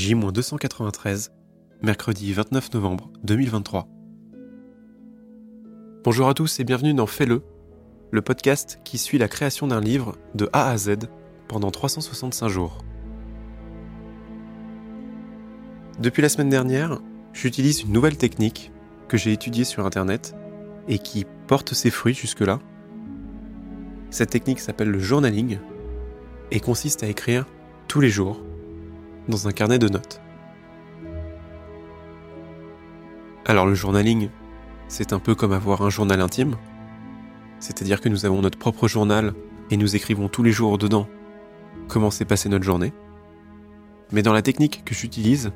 J-293, mercredi 29 novembre 2023. Bonjour à tous et bienvenue dans Fais-le, le podcast qui suit la création d'un livre de A à Z pendant 365 jours. Depuis la semaine dernière, j'utilise une nouvelle technique que j'ai étudiée sur Internet et qui porte ses fruits jusque-là. Cette technique s'appelle le journaling et consiste à écrire tous les jours dans un carnet de notes. Alors le journaling, c'est un peu comme avoir un journal intime, c'est-à-dire que nous avons notre propre journal et nous écrivons tous les jours dedans comment s'est passée notre journée. Mais dans la technique que j'utilise,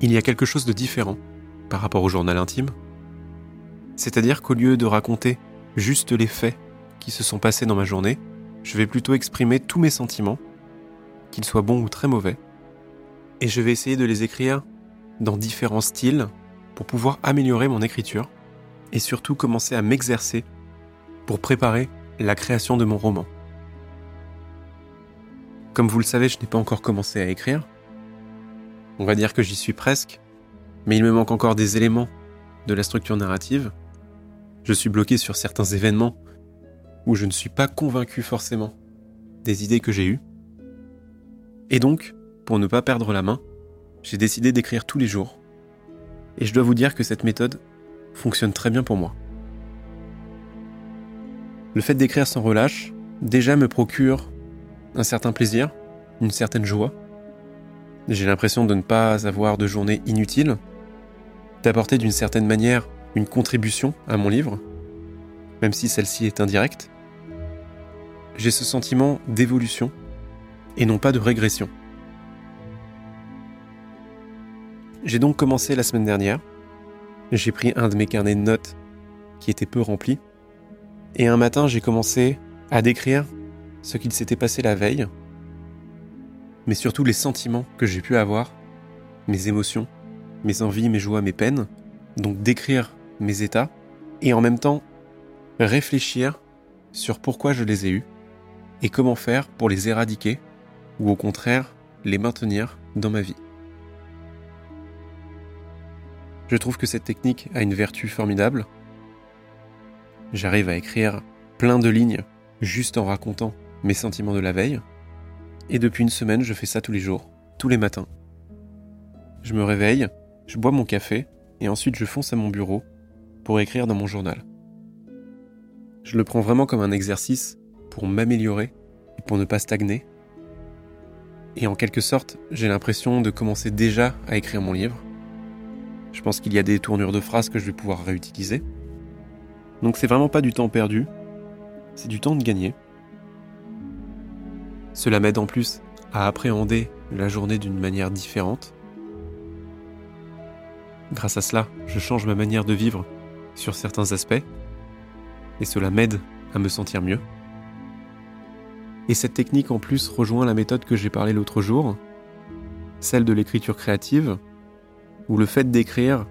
il y a quelque chose de différent par rapport au journal intime. C'est-à-dire qu'au lieu de raconter juste les faits qui se sont passés dans ma journée, je vais plutôt exprimer tous mes sentiments, qu'ils soient bons ou très mauvais, et je vais essayer de les écrire dans différents styles pour pouvoir améliorer mon écriture et surtout commencer à m'exercer pour préparer la création de mon roman. Comme vous le savez, je n'ai pas encore commencé à écrire. On va dire que j'y suis presque, mais il me manque encore des éléments de la structure narrative. Je suis bloqué sur certains événements où je ne suis pas convaincu forcément des idées que j'ai eues. Et donc, pour ne pas perdre la main, j'ai décidé d'écrire tous les jours. Et je dois vous dire que cette méthode fonctionne très bien pour moi. Le fait d'écrire sans relâche, déjà me procure un certain plaisir, une certaine joie. J'ai l'impression de ne pas avoir de journée inutile, d'apporter d'une certaine manière une contribution à mon livre, même si celle-ci est indirecte. J'ai ce sentiment d'évolution et non pas de régression. J'ai donc commencé la semaine dernière. J'ai pris un de mes carnets de notes qui était peu rempli. Et un matin, j'ai commencé à décrire ce qu'il s'était passé la veille, mais surtout les sentiments que j'ai pu avoir, mes émotions, mes envies, mes joies, mes peines. Donc décrire mes états et en même temps réfléchir sur pourquoi je les ai eus et comment faire pour les éradiquer ou au contraire les maintenir dans ma vie. Je trouve que cette technique a une vertu formidable. J'arrive à écrire plein de lignes juste en racontant mes sentiments de la veille. Et depuis une semaine, je fais ça tous les jours, tous les matins. Je me réveille, je bois mon café, et ensuite je fonce à mon bureau pour écrire dans mon journal. Je le prends vraiment comme un exercice pour m'améliorer et pour ne pas stagner. Et en quelque sorte, j'ai l'impression de commencer déjà à écrire mon livre. Je pense qu'il y a des tournures de phrases que je vais pouvoir réutiliser. Donc c'est vraiment pas du temps perdu, c'est du temps de gagner. Cela m'aide en plus à appréhender la journée d'une manière différente. Grâce à cela, je change ma manière de vivre sur certains aspects et cela m'aide à me sentir mieux. Et cette technique en plus rejoint la méthode que j'ai parlé l'autre jour, celle de l'écriture créative, où le fait d'écrire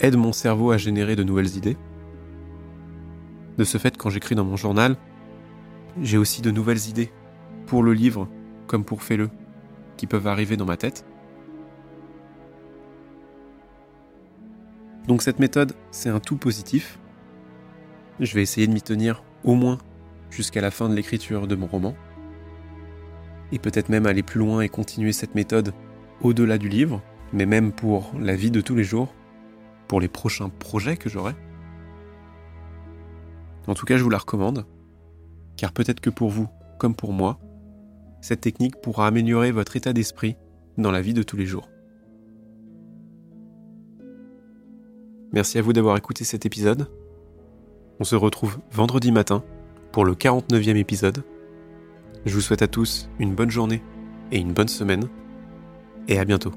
aide mon cerveau à générer de nouvelles idées. De ce fait, quand j'écris dans mon journal, j'ai aussi de nouvelles idées pour le livre comme pour Fais-le qui peuvent arriver dans ma tête. Donc cette méthode, c'est un tout positif. Je vais essayer de m'y tenir au moins jusqu'à la fin de l'écriture de mon roman. Et peut-être même aller plus loin et continuer cette méthode au-delà du livre, mais même pour la vie de tous les jours, pour les prochains projets que j'aurai. En tout cas, je vous la recommande, car peut-être que pour vous, comme pour moi, cette technique pourra améliorer votre état d'esprit dans la vie de tous les jours. Merci à vous d'avoir écouté cet épisode. On se retrouve vendredi matin pour le 49e épisode. Je vous souhaite à tous une bonne journée et une bonne semaine, et à bientôt.